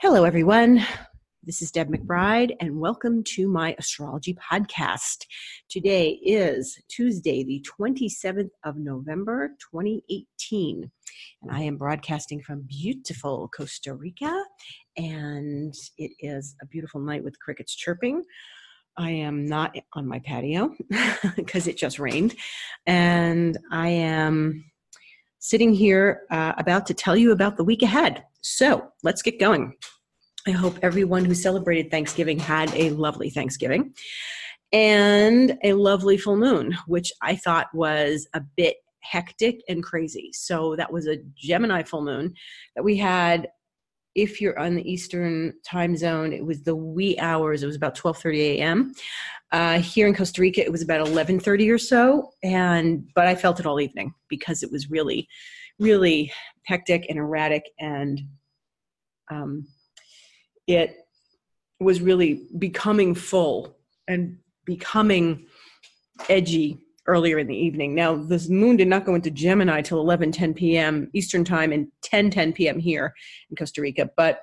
Hello, everyone. This is Deb McBride, and welcome to my astrology podcast. Today is Tuesday, the 27th of November, 2018, and I am broadcasting from beautiful Costa Rica, and it is a beautiful night with crickets chirping. I am not on my patio because it just rained, and I am sitting here uh, about to tell you about the week ahead. So let's get going. I hope everyone who celebrated Thanksgiving had a lovely Thanksgiving and a lovely full moon, which I thought was a bit hectic and crazy. So that was a Gemini full moon that we had. If you're on the Eastern time zone, it was the wee hours. It was about 12:30 a.m. Uh, here in Costa Rica, it was about 11:30 or so, and but I felt it all evening because it was really, really hectic and erratic and um, it was really becoming full and becoming edgy earlier in the evening. Now, this moon did not go into Gemini till 11 10 p.m. Eastern Time and 10 10 p.m. here in Costa Rica, but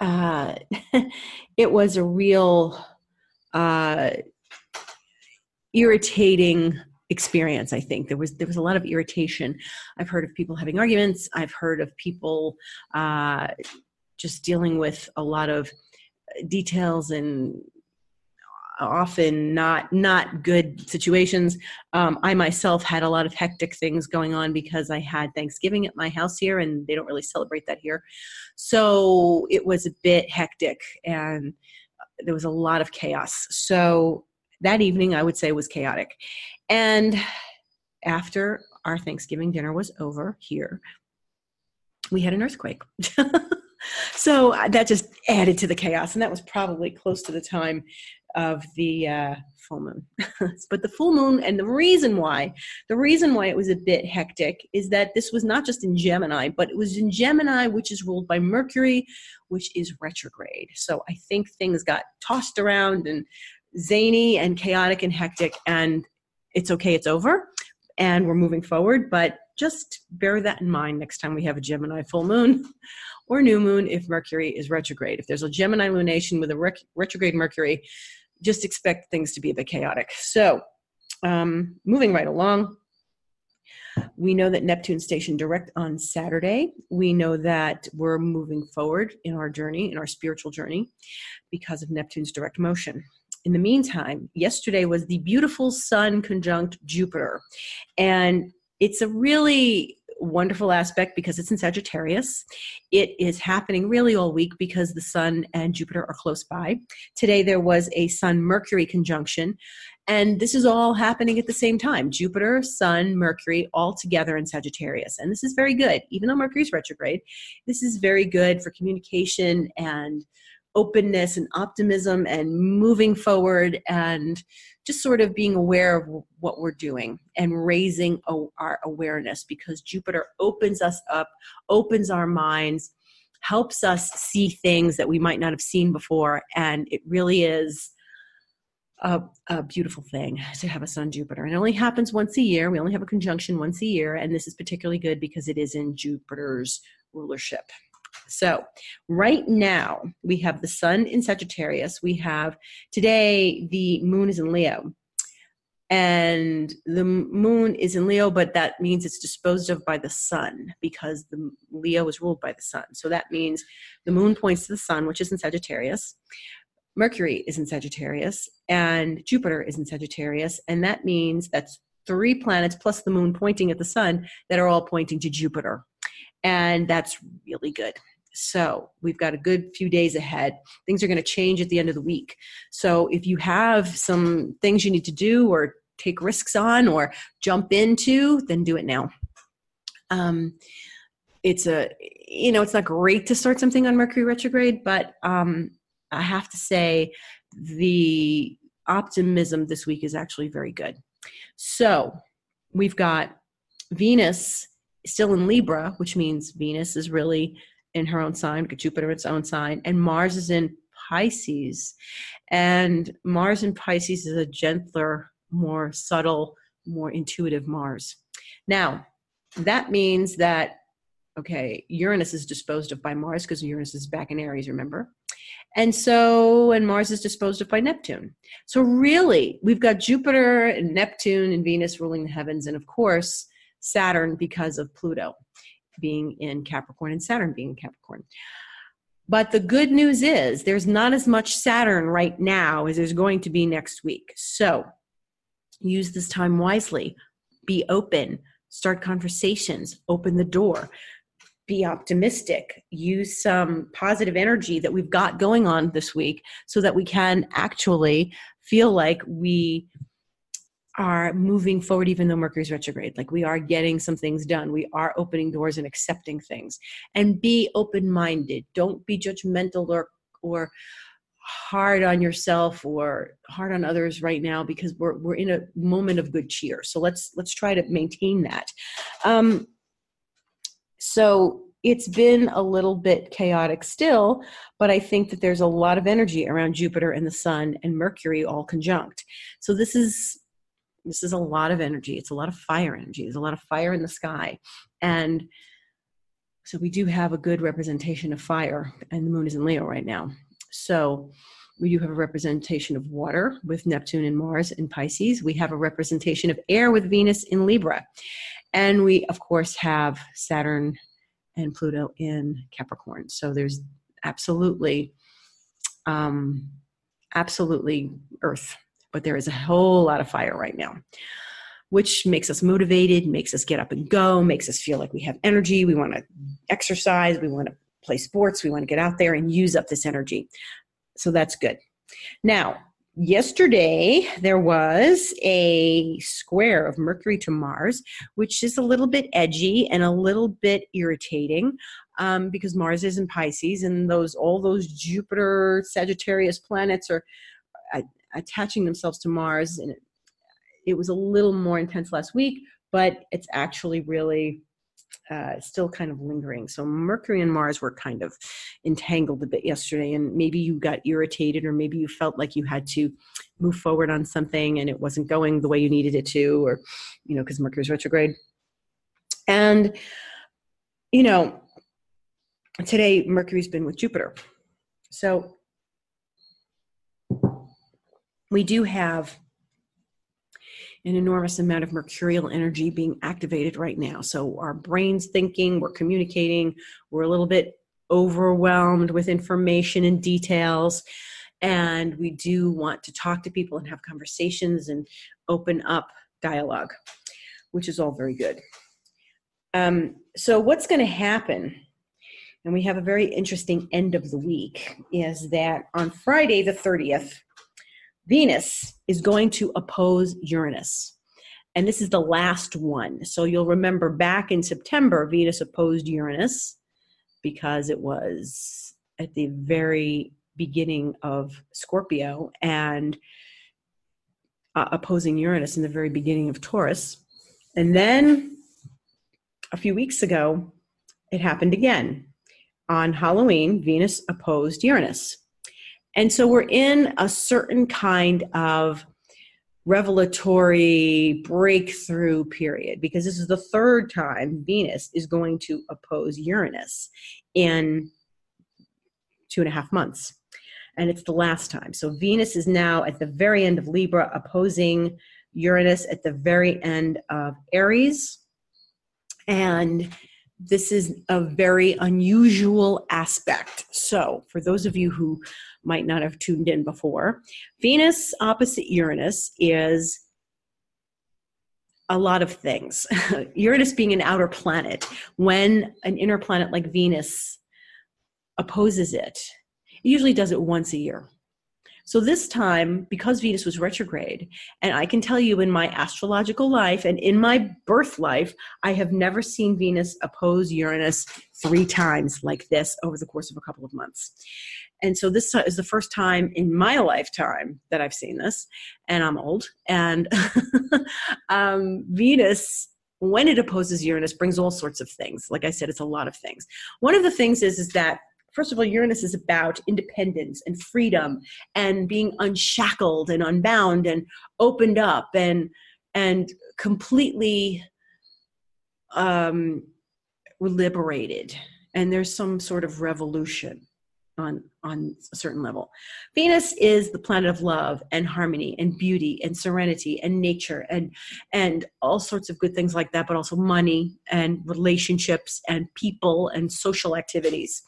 uh, it was a real uh, irritating experience i think. There was there was a lot of irritation. I've heard of people having arguments. I've heard of people uh, just dealing with a lot of details and often not not good situations. Um, i myself had a lot of hectic things going on because i had thanksgiving at my house here and they don't really celebrate that here. So it was a bit hectic and there was a lot of chaos. So that evening i would say was chaotic and after our Thanksgiving dinner was over here, we had an earthquake. so uh, that just added to the chaos. And that was probably close to the time of the uh, full moon. but the full moon, and the reason why, the reason why it was a bit hectic is that this was not just in Gemini, but it was in Gemini, which is ruled by Mercury, which is retrograde. So I think things got tossed around and zany and chaotic and hectic. And it's okay, it's over, and we're moving forward. But just bear that in mind next time we have a Gemini full moon or new moon if Mercury is retrograde. If there's a Gemini lunation with a rec- retrograde Mercury, just expect things to be a bit chaotic. So, um, moving right along, we know that Neptune stationed direct on Saturday. We know that we're moving forward in our journey, in our spiritual journey, because of Neptune's direct motion in the meantime, yesterday was the beautiful Sun conjunct Jupiter. And it's a really wonderful aspect because it's in Sagittarius. It is happening really all week because the Sun and Jupiter are close by. Today there was a Sun Mercury conjunction, and this is all happening at the same time Jupiter, Sun, Mercury, all together in Sagittarius. And this is very good. Even though Mercury is retrograde, this is very good for communication and openness and optimism and moving forward and just sort of being aware of what we're doing and raising our awareness because Jupiter opens us up, opens our minds, helps us see things that we might not have seen before. And it really is a, a, beautiful thing to have a sun Jupiter. And it only happens once a year. We only have a conjunction once a year. And this is particularly good because it is in Jupiter's rulership. So, right now, we have the sun in Sagittarius. We have today, the moon is in Leo. And the moon is in Leo, but that means it's disposed of by the sun because the Leo is ruled by the sun. So that means the moon points to the sun, which is in Sagittarius. Mercury is in Sagittarius, and Jupiter is in Sagittarius. And that means that's three planets plus the moon pointing at the sun that are all pointing to Jupiter and that's really good. So we've got a good few days ahead. Things are going to change at the end of the week. So if you have some things you need to do or take risks on or jump into, then do it now. Um, it's a you know it's not great to start something on Mercury retrograde, but um, I have to say the optimism this week is actually very good. So we've got Venus still in Libra, which means Venus is really in her own sign, Jupiter in its own sign, and Mars is in Pisces. And Mars in Pisces is a gentler, more subtle, more intuitive Mars. Now, that means that Okay, Uranus is disposed of by Mars because Uranus is back in Aries, remember? And so, and Mars is disposed of by Neptune. So, really, we've got Jupiter and Neptune and Venus ruling the heavens, and of course, Saturn because of Pluto being in Capricorn and Saturn being in Capricorn. But the good news is there's not as much Saturn right now as there's going to be next week. So, use this time wisely, be open, start conversations, open the door. Be optimistic, use some positive energy that we've got going on this week so that we can actually feel like we are moving forward even though Mercury's retrograde. Like we are getting some things done. We are opening doors and accepting things. And be open-minded. Don't be judgmental or or hard on yourself or hard on others right now because we're we're in a moment of good cheer. So let's let's try to maintain that. Um, so it's been a little bit chaotic still, but I think that there's a lot of energy around Jupiter and the Sun and Mercury all conjunct. So this is this is a lot of energy. It's a lot of fire energy. There's a lot of fire in the sky, and so we do have a good representation of fire. And the Moon is in Leo right now, so we do have a representation of water with Neptune and Mars in Pisces. We have a representation of air with Venus in Libra. And we, of course, have Saturn and Pluto in Capricorn. So there's absolutely, um, absolutely Earth, but there is a whole lot of fire right now, which makes us motivated, makes us get up and go, makes us feel like we have energy. We want to exercise, we want to play sports, we want to get out there and use up this energy. So that's good. Now, yesterday there was a square of Mercury to Mars, which is a little bit edgy and a little bit irritating um, because Mars is in Pisces, and those all those Jupiter Sagittarius planets are attaching themselves to Mars, and it, it was a little more intense last week, but it's actually really uh, still kind of lingering. So Mercury and Mars were kind of entangled a bit yesterday, and maybe you got irritated, or maybe you felt like you had to move forward on something and it wasn't going the way you needed it to, or you know, because Mercury's retrograde. And you know, today Mercury's been with Jupiter, so we do have an enormous amount of mercurial energy being activated right now. So our brain's thinking, we're communicating, we're a little bit overwhelmed with information and details. And we do want to talk to people and have conversations and open up dialogue, which is all very good. Um, so, what's going to happen? And we have a very interesting end of the week is that on Friday, the 30th, Venus is going to oppose Uranus. And this is the last one. So you'll remember back in September, Venus opposed Uranus because it was at the very beginning of Scorpio and uh, opposing Uranus in the very beginning of Taurus. And then a few weeks ago, it happened again. On Halloween, Venus opposed Uranus. And so we're in a certain kind of revelatory breakthrough period because this is the third time Venus is going to oppose Uranus in two and a half months. And it's the last time. So Venus is now at the very end of Libra opposing Uranus at the very end of Aries. And this is a very unusual aspect. So, for those of you who might not have tuned in before, Venus opposite Uranus is a lot of things. Uranus being an outer planet, when an inner planet like Venus opposes it, it usually does it once a year. So this time, because Venus was retrograde, and I can tell you in my astrological life and in my birth life, I have never seen Venus oppose Uranus three times like this over the course of a couple of months. And so this is the first time in my lifetime that I've seen this, and I'm old. And um, Venus when it opposes Uranus brings all sorts of things. Like I said, it's a lot of things. One of the things is is that first of all, Uranus is about independence and freedom and being unshackled and unbound and opened up and and completely um, liberated and there's some sort of revolution on on a certain level. Venus is the planet of love and harmony and beauty and serenity and nature and and all sorts of good things like that but also money and relationships and people and social activities.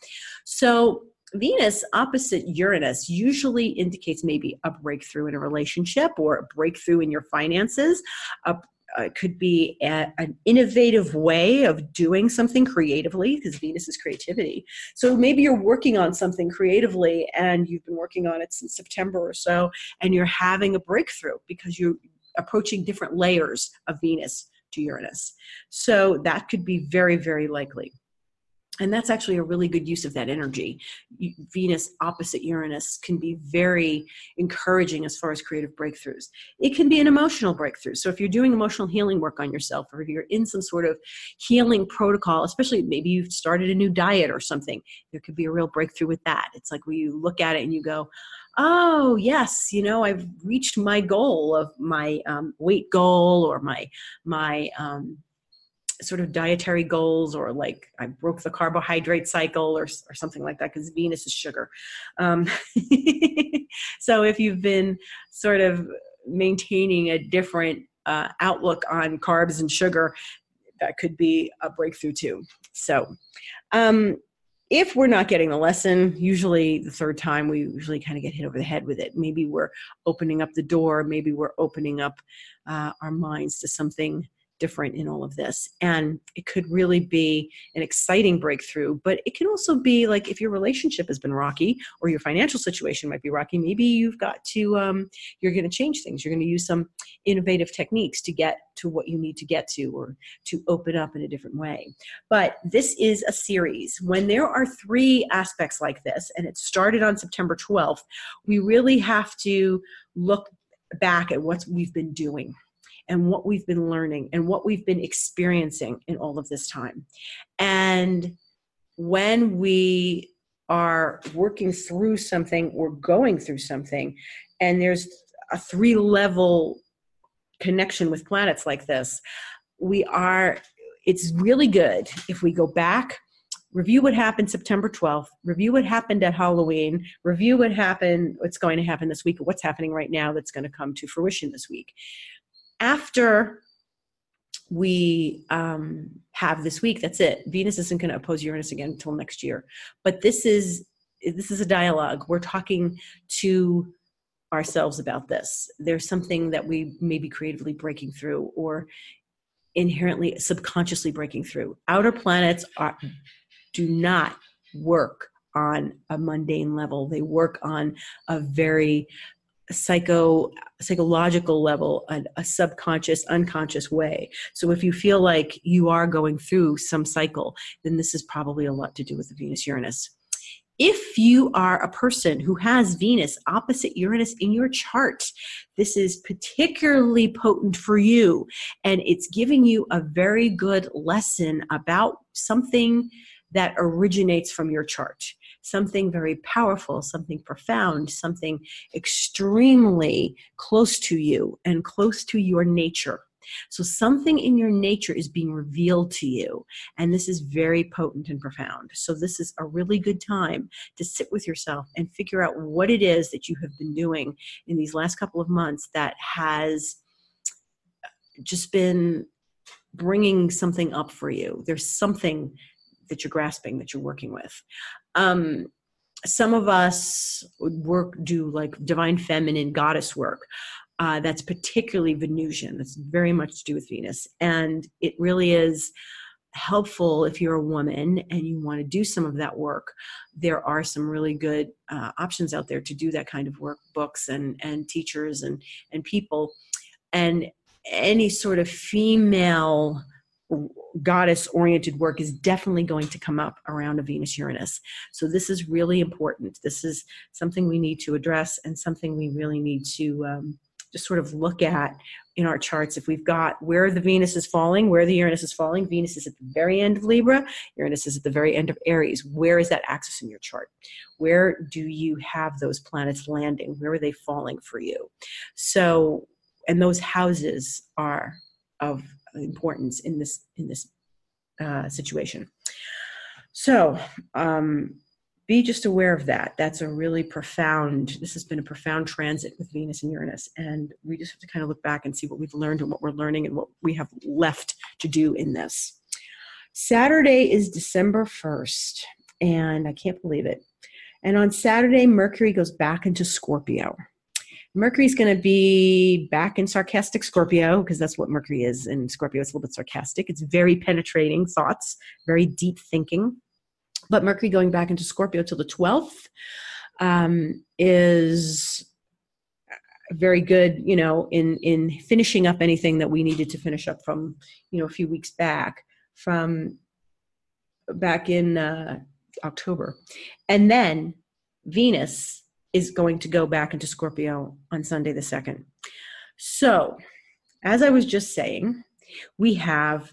So Venus opposite Uranus usually indicates maybe a breakthrough in a relationship or a breakthrough in your finances, a uh, could be a, an innovative way of doing something creatively because Venus is creativity. So maybe you're working on something creatively and you've been working on it since September or so, and you're having a breakthrough because you're approaching different layers of Venus to Uranus. So that could be very, very likely and that's actually a really good use of that energy. Venus opposite uranus can be very encouraging as far as creative breakthroughs. It can be an emotional breakthrough. So if you're doing emotional healing work on yourself or if you're in some sort of healing protocol especially maybe you've started a new diet or something there could be a real breakthrough with that. It's like where you look at it and you go oh yes you know i've reached my goal of my um, weight goal or my my um, sort of dietary goals or like I broke the carbohydrate cycle or, or something like that because Venus is sugar. Um, so if you've been sort of maintaining a different uh, outlook on carbs and sugar, that could be a breakthrough too. So, um, if we're not getting the lesson, usually the third time we usually kind of get hit over the head with it. Maybe we're opening up the door, maybe we're opening up uh, our minds to something different in all of this. And it could really be an exciting breakthrough, but it can also be like if your relationship has been rocky or your financial situation might be rocky, maybe you've got to, um, you're going to change things. You're going to use some innovative techniques to get to what you need to get to or to open up in a different way. But this is a series. When there are three aspects like this, and it started on September 12th, we really have to look back at what we've been doing and what we've been learning and what we've been experiencing in all of this time. And when we are working through something or going through something, and there's a three level connection with planets like this, we are, it's really good if we go back review what happened September 12th, review what happened at Halloween, review what happened, what's going to happen this week, what's happening right now that's going to come to fruition this week after we um, have this week, that's it. Venus isn't going to oppose Uranus again until next year. But this is this is a dialogue. We're talking to ourselves about this. There's something that we may be creatively breaking through or inherently subconsciously breaking through. Outer planets are do not work on a mundane level. They work on a very psycho psychological level a, a, subconscious unconscious way. So if you feel like you are going through some cycle then this is probably a lot to do with the venus uranus. If you are a person who has venus opposite uranus in your chart this is particularly potent for you and it's giving you a very good lesson about something that originates from your chart something very powerful, something profound, something extremely close to you and close to your nature. So, something in your nature is being revealed to you, and this is very potent and profound. So, this is a really good time to sit with yourself and figure out what it is that you have been doing in these last couple of months that has just been bringing something up for you. There's something that you're grasping that you're working with. Um, some of us work do like divine feminine goddess work uh, that's particularly venusian that's very much to do with venus and it really is helpful if you're a woman and you want to do some of that work. There are some really good uh, options out there to do that kind of work books and and teachers and and people. And any sort of female goddess oriented work is definitely going to come up around a Venus Uranus. So, this is really important. This is something we need to address and something we really need to um, just sort of look at in our charts. If we've got where the Venus is falling, where the Uranus is falling, Venus is at the very end of Libra, Uranus is at the very end of Aries. Where is that axis in your chart? Where do you have those planets landing? Where are they falling for you? So, and those houses are of importance in this in this uh, situation. So um, be just aware of that. That's a really profound, this has been a profound transit with Venus and Uranus. And we just have to kind of look back and see what we've learned and what we're learning and what we have left to do in this. Saturday is December 1st, and I can't believe it. And on Saturday, Mercury goes back into Scorpio. Mercury's going to be back in sarcastic Scorpio because that's what Mercury is in Scorpio. It's a little bit sarcastic. It's very penetrating thoughts, very deep thinking but Mercury going back into Scorpio till the 12th um, is very good, you know, in in finishing up anything that we needed to finish up from, you know, a few weeks back from back in uh, October, and then Venus is going to go back into Scorpio on Sunday the second. So, as I was just saying, we have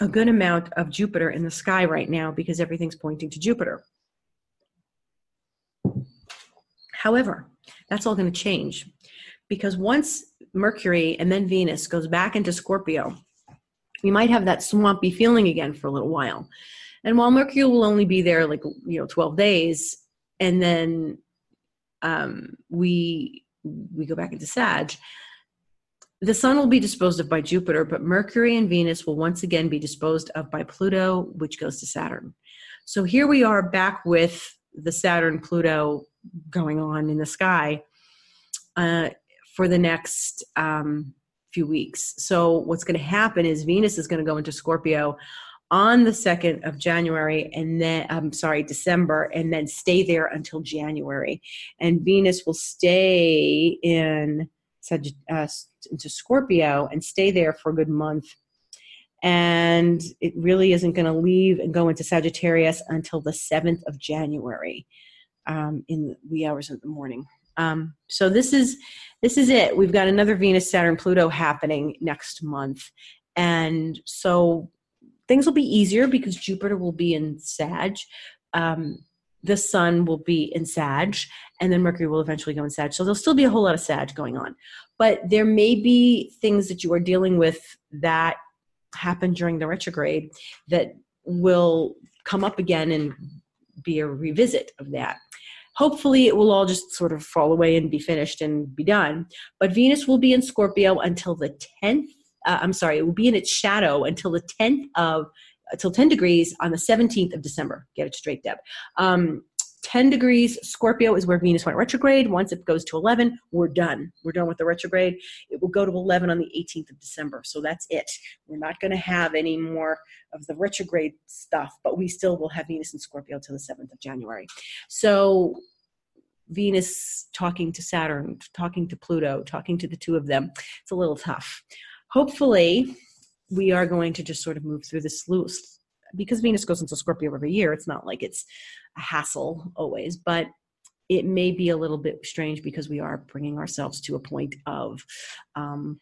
a good amount of Jupiter in the sky right now because everything's pointing to Jupiter. However, that's all going to change because once Mercury and then Venus goes back into Scorpio, we might have that swampy feeling again for a little while. And while Mercury will only be there like you know 12 days, and then um, we we go back into Sag, the sun will be disposed of by Jupiter, but Mercury and Venus will once again be disposed of by Pluto, which goes to Saturn. So here we are back with the Saturn Pluto going on in the sky uh, for the next um, few weeks. So what's going to happen is Venus is going to go into Scorpio on the 2nd of January and then I'm sorry December and then stay there until January and Venus will stay in uh, into Scorpio and stay there for a good month. And it really isn't going to leave and go into Sagittarius until the 7th of January um, in the wee hours of the morning. Um, so this is this is it. We've got another Venus, Saturn, Pluto happening next month, and so things will be easier because Jupiter will be in Sag. Um, the sun will be in Sag, and then Mercury will eventually go in Sag. So there'll still be a whole lot of Sag going on. But there may be things that you are dealing with that happen during the retrograde that will come up again and be a revisit of that. Hopefully, it will all just sort of fall away and be finished and be done. But Venus will be in Scorpio until the 10th. Uh, I'm sorry, it will be in its shadow until the 10th of till 10 degrees on the 17th of December. Get it straight, Deb. Um, 10 degrees Scorpio is where Venus went retrograde. Once it goes to 11, we're done. We're done with the retrograde. It will go to 11 on the 18th of December. So that's it. We're not going to have any more of the retrograde stuff, but we still will have Venus in Scorpio till the 7th of January. So Venus talking to Saturn, talking to Pluto, talking to the two of them, it's a little tough. Hopefully, we are going to just sort of move through this loose because Venus goes into Scorpio every year. It's not like it's a hassle always, but it may be a little bit strange because we are bringing ourselves to a point of, um,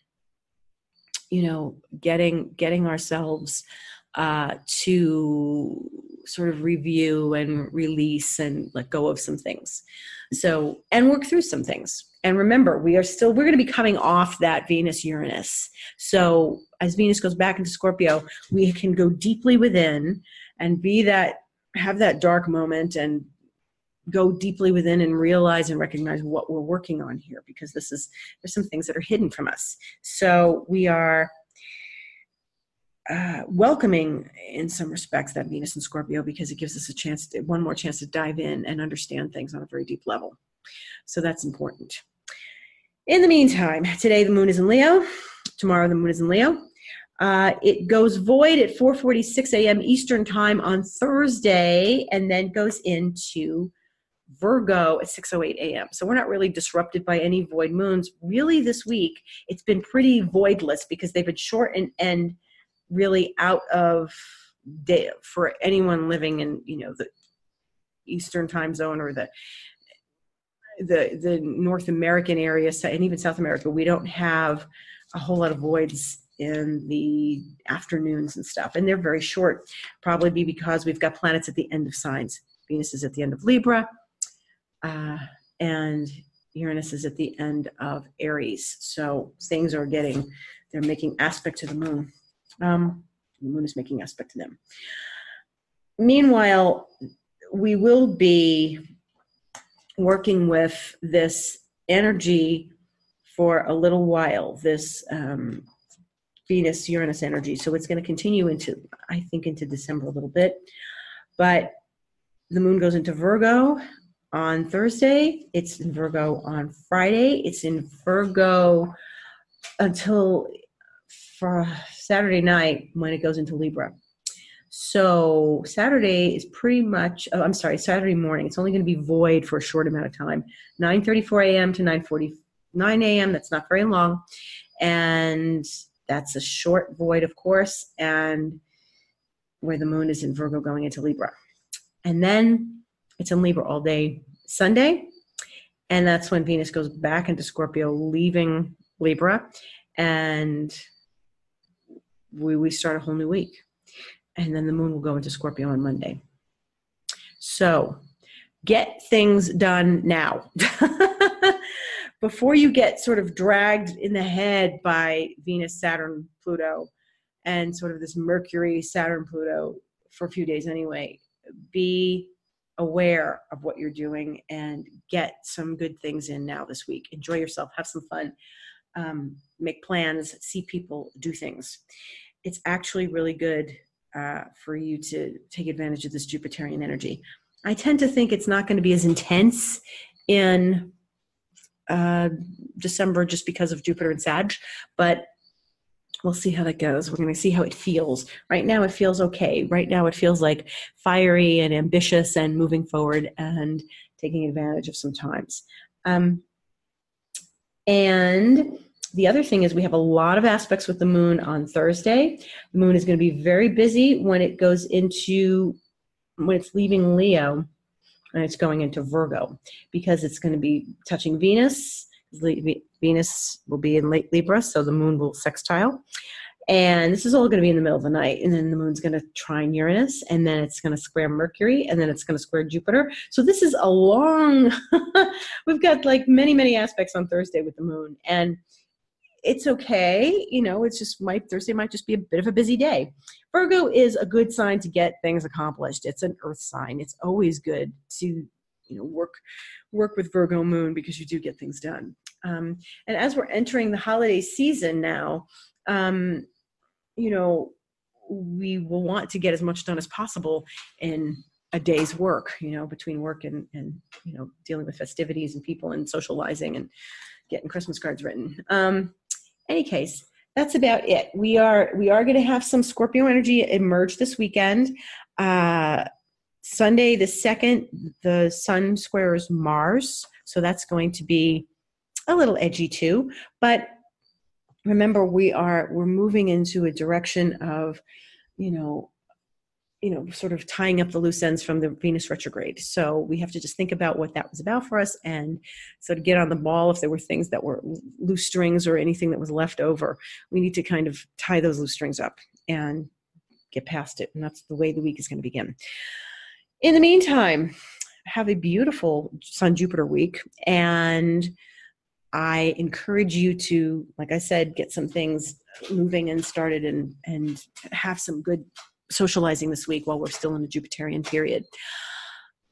you know, getting getting ourselves uh, to sort of review and release and let go of some things. So and work through some things and remember we are still we're going to be coming off that venus uranus. So as venus goes back into scorpio we can go deeply within and be that have that dark moment and go deeply within and realize and recognize what we're working on here because this is there's some things that are hidden from us. So we are uh, welcoming in some respects that venus and scorpio because it gives us a chance to, one more chance to dive in and understand things on a very deep level. So that's important in the meantime, today the moon is in Leo. Tomorrow the moon is in Leo. Uh, it goes void at 4:46 a.m. Eastern time on Thursday, and then goes into Virgo at 6:08 a.m. So we're not really disrupted by any void moons. Really, this week it's been pretty voidless because they've been short and and really out of day for anyone living in you know the Eastern time zone or the the the North American area and even South America, we don't have a whole lot of voids in the afternoons and stuff, and they're very short. Probably be because we've got planets at the end of signs. Venus is at the end of Libra, uh, and Uranus is at the end of Aries. So things are getting they're making aspect to the moon. Um, The moon is making aspect to them. Meanwhile, we will be working with this energy for a little while. This um, Venus Uranus energy. So it's going to continue into, I think, into December a little bit. But the moon goes into Virgo on Thursday. It's in Virgo on Friday. It's in Virgo until for Saturday night when it goes into Libra. So Saturday is pretty much. Oh, I'm sorry, Saturday morning. It's only going to be void for a short amount of time, 9:34 a.m. to 9:49 a.m. That's not very long, and that's a short void, of course, and where the moon is in Virgo going into Libra. And then it's in Libra all day Sunday. And that's when Venus goes back into Scorpio, leaving Libra. And we, we start a whole new week. And then the moon will go into Scorpio on Monday. So get things done now. before you get sort of dragged in the head by Venus, Saturn, Pluto, and sort of this Mercury, Saturn, Pluto for a few days anyway, be aware of what you're doing and get some good things in now this week. Enjoy yourself, have some fun, um, make plans, see people, do things. It's actually really good uh, for you to take advantage of this Jupiterian energy. I tend to think it's not going to be as intense in uh, December just because of Jupiter and Sag, but we'll see how that goes. We're going to see how it feels. Right now, it feels okay. Right now, it feels like fiery and ambitious and moving forward and taking advantage of some times. Um, and the other thing is, we have a lot of aspects with the moon on Thursday. The moon is going to be very busy when it goes into, when it's leaving Leo and it's going into Virgo because it's going to be touching Venus. Venus will be in late Libra, so the moon will sextile. And this is all going to be in the middle of the night. And then the moon's going to trine Uranus, and then it's going to square Mercury, and then it's going to square Jupiter. So this is a long, we've got like many, many aspects on Thursday with the moon. And it's okay. You know, it's just might Thursday might just be a bit of a busy day. Virgo is a good sign to get things accomplished. It's an earth sign. It's always good to you know work work with Virgo moon because you do get things done. Um, and as we're entering the holiday season now, um, you know, we will want to get as much done as possible in a day's work, you know, between work and, and you know, dealing with festivities and people and socializing and getting Christmas cards written. Um, any case, that's about it. We are we are going to have some Scorpio energy emerge this weekend. Uh, Sunday the second, the Sun squares Mars, so that's going to be a little edgy too. But remember, we are we're moving into a direction of, you know, you know, sort of tying up the loose ends from the Venus retrograde. So we have to just think about what that was about for us and sort of get on the ball if there were things that were loose strings or anything that was left over. We need to kind of tie those loose strings up and get past it. And that's the way the week is going to begin. In the meantime, have a beautiful Sun Jupiter week. And I encourage you to, like I said, get some things moving and started and, and have some good socializing this week while we're still in the Jupiterian period.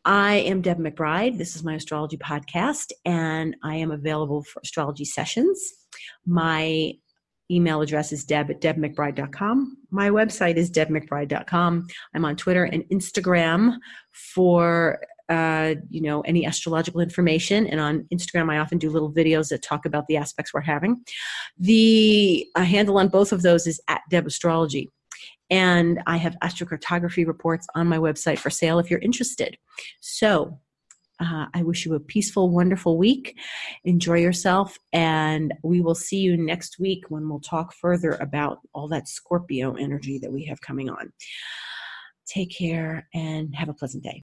I am Deb McBride. This is my astrology podcast, and I am available for astrology sessions. My email address is deb at debmcbride.com. My website is debmcbride.com. I'm on Twitter and Instagram for uh, you know any astrological information and on instagram i often do little videos that talk about the aspects we're having the uh, handle on both of those is at deb astrology and I have astrocartography reports on my website for sale if you're interested. So uh, I wish you a peaceful, wonderful week. Enjoy yourself, and we will see you next week when we'll talk further about all that Scorpio energy that we have coming on. Take care and have a pleasant day.